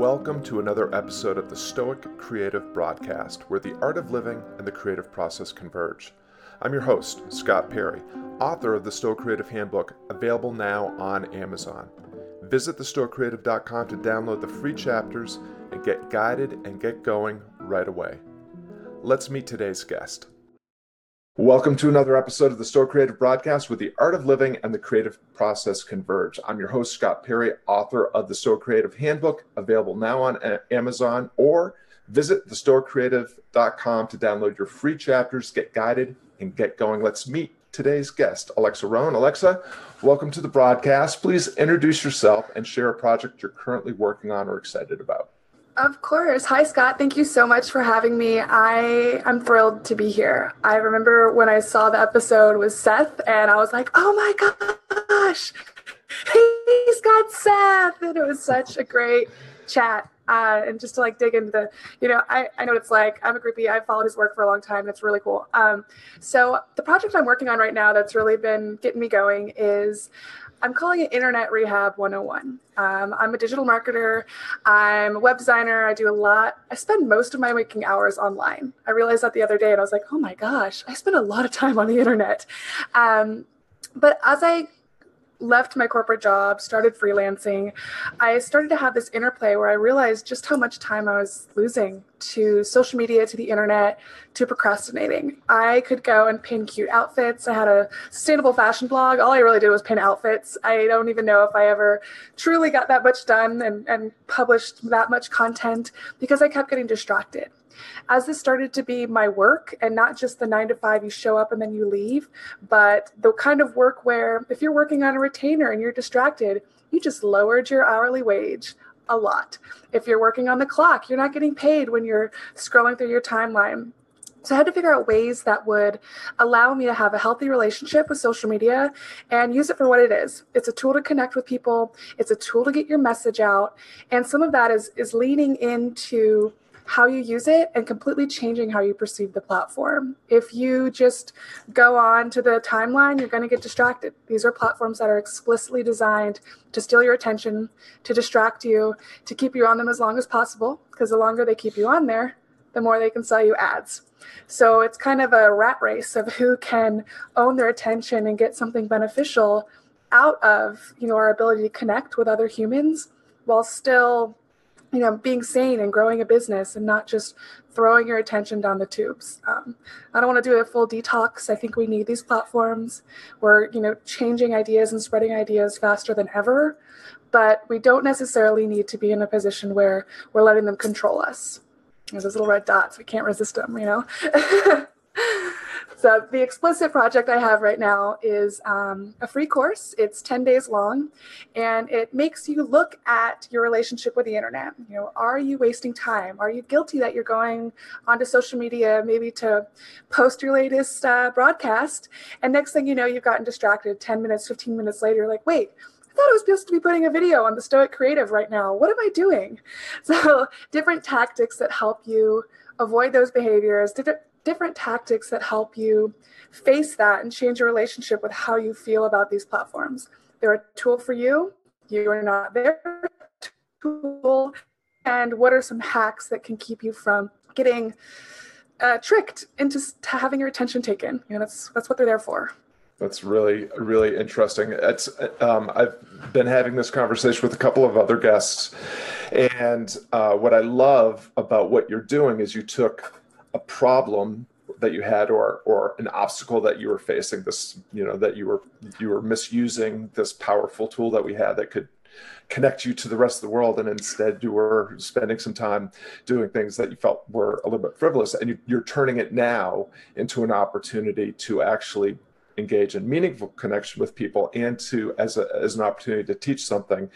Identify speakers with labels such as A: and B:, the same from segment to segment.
A: Welcome to another episode of the Stoic Creative Broadcast, where the art of living and the creative process converge. I'm your host, Scott Perry, author of the Stoic Creative Handbook, available now on Amazon. Visit thestoicreative.com to download the free chapters and get guided and get going right away. Let's meet today's guest. Welcome to another episode of the Stoic Creative Broadcast, where the art of living and the creative process converge. I'm your host, Scott Perry, author of the Stoic Creative Handbook, available now on Amazon, or visit thestoicreative.com to download your free chapters, get guided, and get going. Let's meet today's guest, Alexa Roan. Alexa, welcome to the broadcast. Please introduce yourself and share a project you're currently working on or excited about.
B: Of course. Hi, Scott. Thank you so much for having me. I am thrilled to be here. I remember when I saw the episode with Seth, and I was like, oh my gosh, he's got Seth. And it was such a great chat. Uh, and just to like dig into the, you know, I, I know what it's like. I'm a groupie. I've followed his work for a long time. It's really cool. Um, so the project I'm working on right now that's really been getting me going is I'm calling it Internet Rehab 101. Um, I'm a digital marketer. I'm a web designer. I do a lot. I spend most of my waking hours online. I realized that the other day and I was like, oh my gosh, I spend a lot of time on the internet. Um, but as I left my corporate job, started freelancing, I started to have this interplay where I realized just how much time I was losing to social media, to the internet, to procrastinating. I could go and pin cute outfits. I had a sustainable fashion blog. All I really did was pin outfits. I don't even know if I ever truly got that much done and, and published that much content because I kept getting distracted as this started to be my work and not just the nine to five you show up and then you leave, but the kind of work where if you're working on a retainer and you're distracted, you just lowered your hourly wage a lot. If you're working on the clock, you're not getting paid when you're scrolling through your timeline. So I had to figure out ways that would allow me to have a healthy relationship with social media and use it for what it is. It's a tool to connect with people. It's a tool to get your message out. And some of that is is leaning into how you use it and completely changing how you perceive the platform. If you just go on to the timeline, you're going to get distracted. These are platforms that are explicitly designed to steal your attention, to distract you, to keep you on them as long as possible, because the longer they keep you on there, the more they can sell you ads. So it's kind of a rat race of who can own their attention and get something beneficial out of, you know, our ability to connect with other humans while still you know, being sane and growing a business and not just throwing your attention down the tubes. Um, I don't want to do a full detox. I think we need these platforms. We're, you know, changing ideas and spreading ideas faster than ever, but we don't necessarily need to be in a position where we're letting them control us. There's those little red dots. We can't resist them, you know? So the explicit project I have right now is um, a free course. It's 10 days long, and it makes you look at your relationship with the internet. You know, are you wasting time? Are you guilty that you're going onto social media maybe to post your latest uh, broadcast, and next thing you know, you've gotten distracted. 10 minutes, 15 minutes later, like, wait, I thought I was supposed to be putting a video on the Stoic Creative right now. What am I doing? So, different tactics that help you avoid those behaviors, different tactics that help you face that and change your relationship with how you feel about these platforms. They're a tool for you. You are not their tool. And what are some hacks that can keep you from getting uh, tricked into having your attention taken? You know, that's that's what they're there for.
A: That's really really interesting. It's um, I've been having this conversation with a couple of other guests, and uh, what I love about what you're doing is you took a problem that you had or or an obstacle that you were facing this you know that you were you were misusing this powerful tool that we had that could connect you to the rest of the world and instead you were spending some time doing things that you felt were a little bit frivolous and you, are turning it now into an opportunity to actually engage in meaningful connection with people and to as, a, as an opportunity to teach something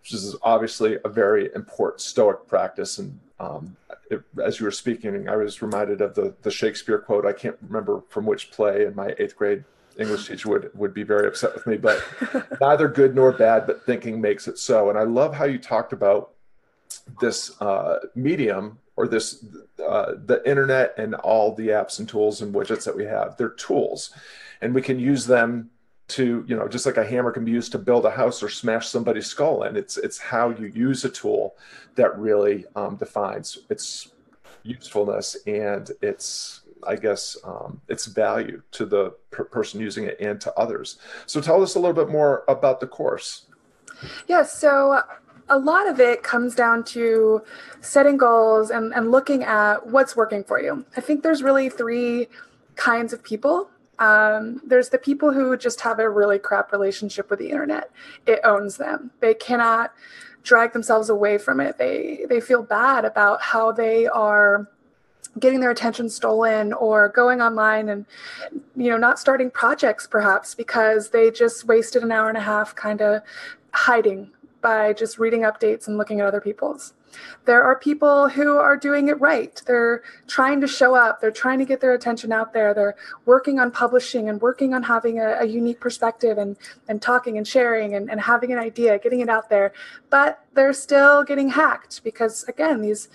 A: which is obviously a very important stoic practice and um, it, as you were speaking, I was reminded of the the Shakespeare quote. I can't remember from which play, and my eighth grade English teacher would would be very upset with me. But neither good nor bad, but thinking makes it so. And I love how you talked about this uh, medium or this uh, the internet and all the apps and tools and widgets that we have. They're tools, and we can use them to you know just like a hammer can be used to build a house or smash somebody's skull. And it's it's how you use a tool that really um, defines its usefulness and its i guess um, its value to the per- person using it and to others. So tell us a little bit more about the course.
B: Yeah so a lot of it comes down to setting goals and, and looking at what's working for you. I think there's really three kinds of people um, there's the people who just have a really crap relationship with the internet. It owns them. They cannot drag themselves away from it. They they feel bad about how they are getting their attention stolen or going online and you know not starting projects perhaps because they just wasted an hour and a half kind of hiding by just reading updates and looking at other people's there are people who are doing it right. They're trying to show up, they're trying to get their attention out there, they're working on publishing and working on having a, a unique perspective and, and talking and sharing and, and having an idea, getting it out there. But they're still getting hacked because, again, these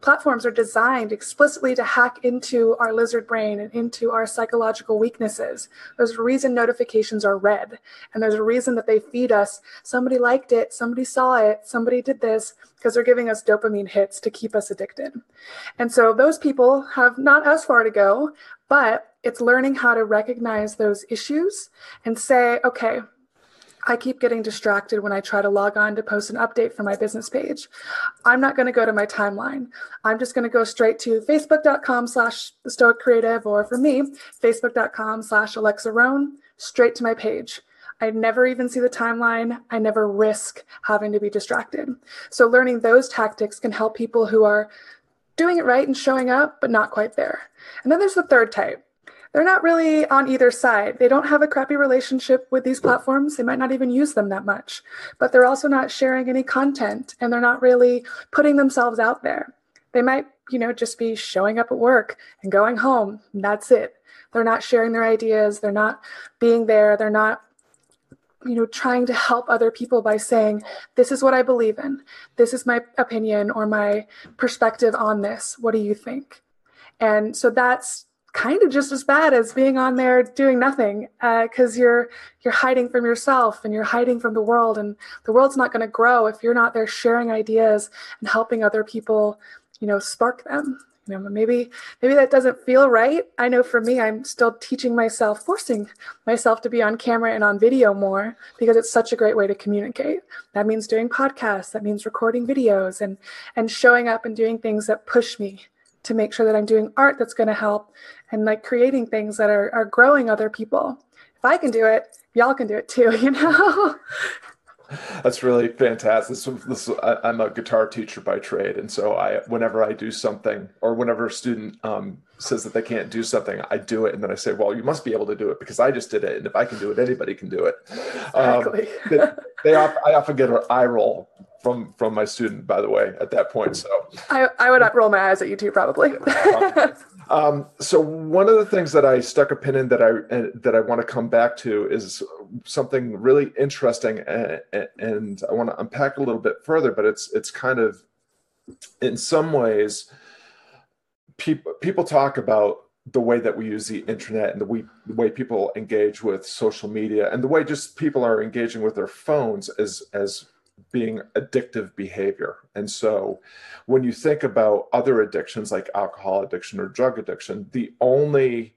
B: platforms are designed explicitly to hack into our lizard brain and into our psychological weaknesses. There's a reason notifications are red, and there's a reason that they feed us somebody liked it, somebody saw it, somebody did this, because they're giving us dopamine hits to keep us addicted. And so those people have not as far to go, but it's learning how to recognize those issues and say, okay, I keep getting distracted when I try to log on to post an update for my business page. I'm not going to go to my timeline. I'm just going to go straight to facebook.com slash the stoic creative, or for me, facebook.com slash Alexa Roan, straight to my page. I never even see the timeline. I never risk having to be distracted. So learning those tactics can help people who are doing it right and showing up, but not quite there. And then there's the third type they're not really on either side. They don't have a crappy relationship with these platforms. They might not even use them that much, but they're also not sharing any content and they're not really putting themselves out there. They might, you know, just be showing up at work and going home. And that's it. They're not sharing their ideas. They're not being there. They're not you know trying to help other people by saying this is what i believe in this is my opinion or my perspective on this what do you think and so that's kind of just as bad as being on there doing nothing because uh, you're you're hiding from yourself and you're hiding from the world and the world's not going to grow if you're not there sharing ideas and helping other people you know spark them. You know maybe maybe that doesn't feel right. I know for me i'm still teaching myself forcing myself to be on camera and on video more because it's such a great way to communicate. That means doing podcasts that means recording videos and and showing up and doing things that push me to make sure that I'm doing art that's going to help and like creating things that are, are growing other people. If I can do it, y'all can do it too, you know?
A: That's really fantastic. This, this, I, am a guitar teacher by trade, and so I, whenever I do something, or whenever a student um, says that they can't do something, I do it, and then I say, "Well, you must be able to do it because I just did it, and if I can do it, anybody can do it."
B: Exactly. Um, they,
A: they, I often get an eye roll from from my student, by the way, at that point. So
B: I, I would roll my eyes at you too, probably.
A: um, so one of the things that I stuck a pin in that I that I want to come back to is something really interesting, and, and I want to unpack a little bit further. But it's it's kind of in some ways people people talk about the way that we use the internet and the, we, the way people engage with social media and the way just people are engaging with their phones as as being addictive behavior. And so when you think about other addictions like alcohol addiction or drug addiction, the only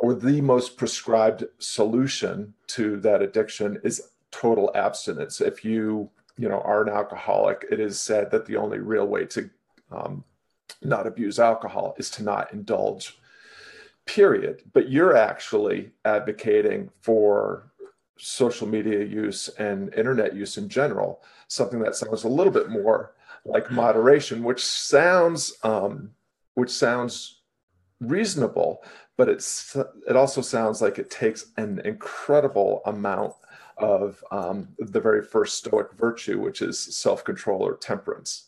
A: or the most prescribed solution to that addiction is total abstinence. If you, you know, are an alcoholic, it is said that the only real way to um, not abuse alcohol is to not indulge period but you're actually advocating for social media use and internet use in general, something that sounds a little bit more like moderation, which sounds um, which sounds reasonable, but it's it also sounds like it takes an incredible amount of um, the very first Stoic virtue, which is self control or temperance.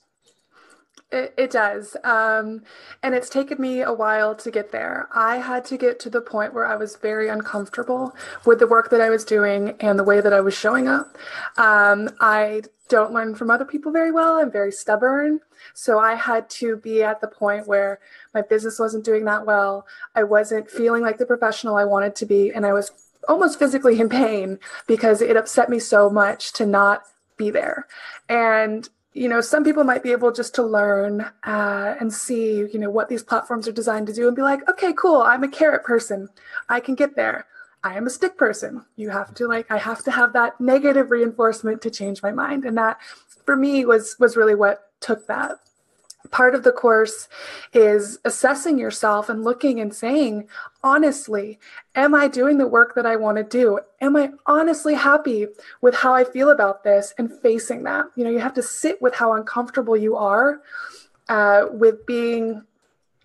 B: It, it does. Um, and it's taken me a while to get there. I had to get to the point where I was very uncomfortable with the work that I was doing and the way that I was showing up. Um, I don't learn from other people very well. I'm very stubborn. So I had to be at the point where my business wasn't doing that well. I wasn't feeling like the professional I wanted to be. And I was almost physically in pain because it upset me so much to not be there. And you know, some people might be able just to learn uh, and see, you know, what these platforms are designed to do and be like, okay, cool, I'm a carrot person. I can get there. I am a stick person. You have to like, I have to have that negative reinforcement to change my mind. And that for me was was really what took that part of the course is assessing yourself and looking and saying, honestly, am I doing the work that I want to do? Am I honestly happy with how I feel about this and facing that? You know, you have to sit with how uncomfortable you are uh, with being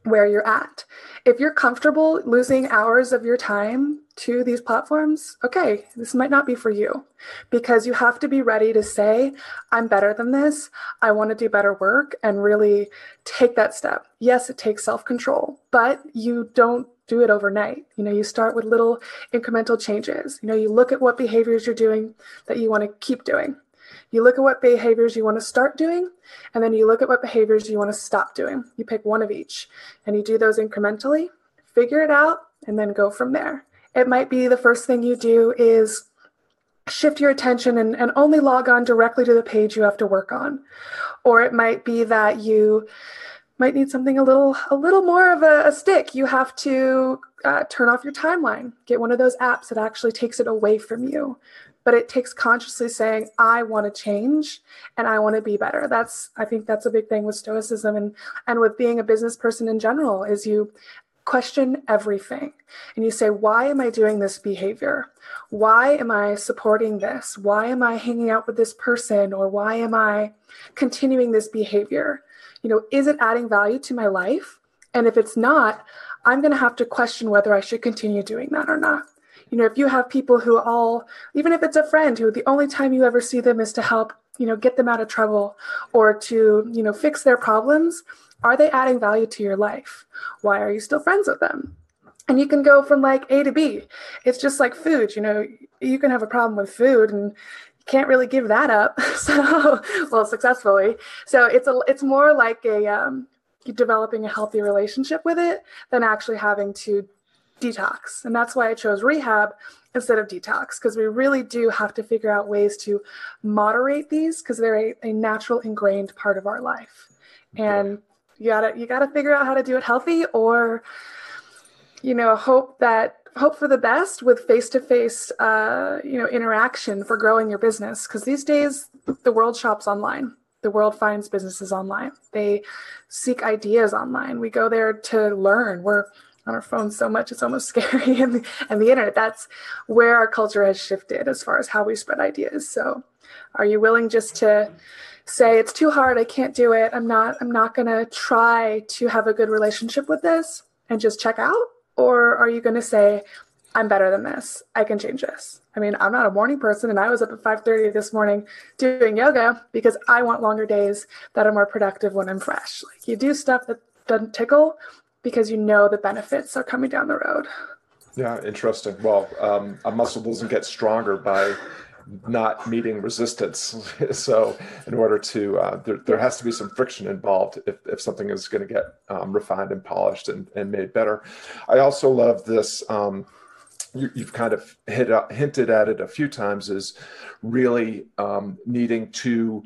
B: where you're at. If you're comfortable losing hours of your time to these platforms, okay, this might not be for you because you have to be ready to say, I'm better than this. I want to do better work and really take that step. Yes, it takes self control, but you don't do it overnight. You know, you start with little incremental changes. You know, you look at what behaviors you're doing that you want to keep doing. You look at what behaviors you want to start doing, and then you look at what behaviors you want to stop doing. You pick one of each, and you do those incrementally, figure it out, and then go from there. It might be the first thing you do is shift your attention and, and only log on directly to the page you have to work on. Or it might be that you might need something a little a little more of a, a stick. You have to uh, turn off your timeline. Get one of those apps that actually takes it away from you. But it takes consciously saying, "I want to change and I want to be better." That's I think that's a big thing with Stoicism and and with being a business person in general. Is you question everything and you say, Why am I doing this behavior? Why am I supporting this? Why am I hanging out with this person? Or why am I continuing this behavior? You know, is it adding value to my life? And if it's not, I'm going to have to question whether I should continue doing that or not. You know, if you have people who all, even if it's a friend who the only time you ever see them is to help, you know, get them out of trouble or to, you know, fix their problems, are they adding value to your life? Why are you still friends with them? And you can go from like A to B. It's just like food, you know, you can have a problem with food and you can't really give that up. So, well, successfully. So it's a, it's more like a, um, developing a healthy relationship with it than actually having to detox. And that's why I chose rehab instead of detox, because we really do have to figure out ways to moderate these because they're a, a natural ingrained part of our life. And you gotta you gotta figure out how to do it healthy or you know hope that hope for the best with face-to-face uh, you know interaction for growing your business because these days the world shops online. The world finds businesses online. They seek ideas online. We go there to learn. We're on our phones so much it's almost scary and, the, and the internet. That's where our culture has shifted as far as how we spread ideas. So are you willing just to say it's too hard i can't do it. I'm not i'm not going to try to have a good relationship with this and just check out or are you going to say i'm better than this. I can change this. I mean i'm not a morning person and i was up at 5.30 this morning doing yoga because i want longer days that are more productive when i'm fresh. Like you do stuff that doesn't tickle because you know the benefits are coming down the road
A: yeah interesting well um, a muscle doesn't get stronger by not meeting resistance. so, in order to, uh, there, there has to be some friction involved if, if something is going to get um, refined and polished and, and made better. I also love this. Um, you, have kind of hit, uh, hinted at it a few times is really um, needing to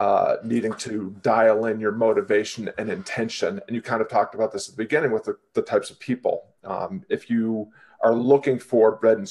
A: uh, needing to dial in your motivation and intention. And you kind of talked about this at the beginning with the, the types of people. Um, if you are looking for bread and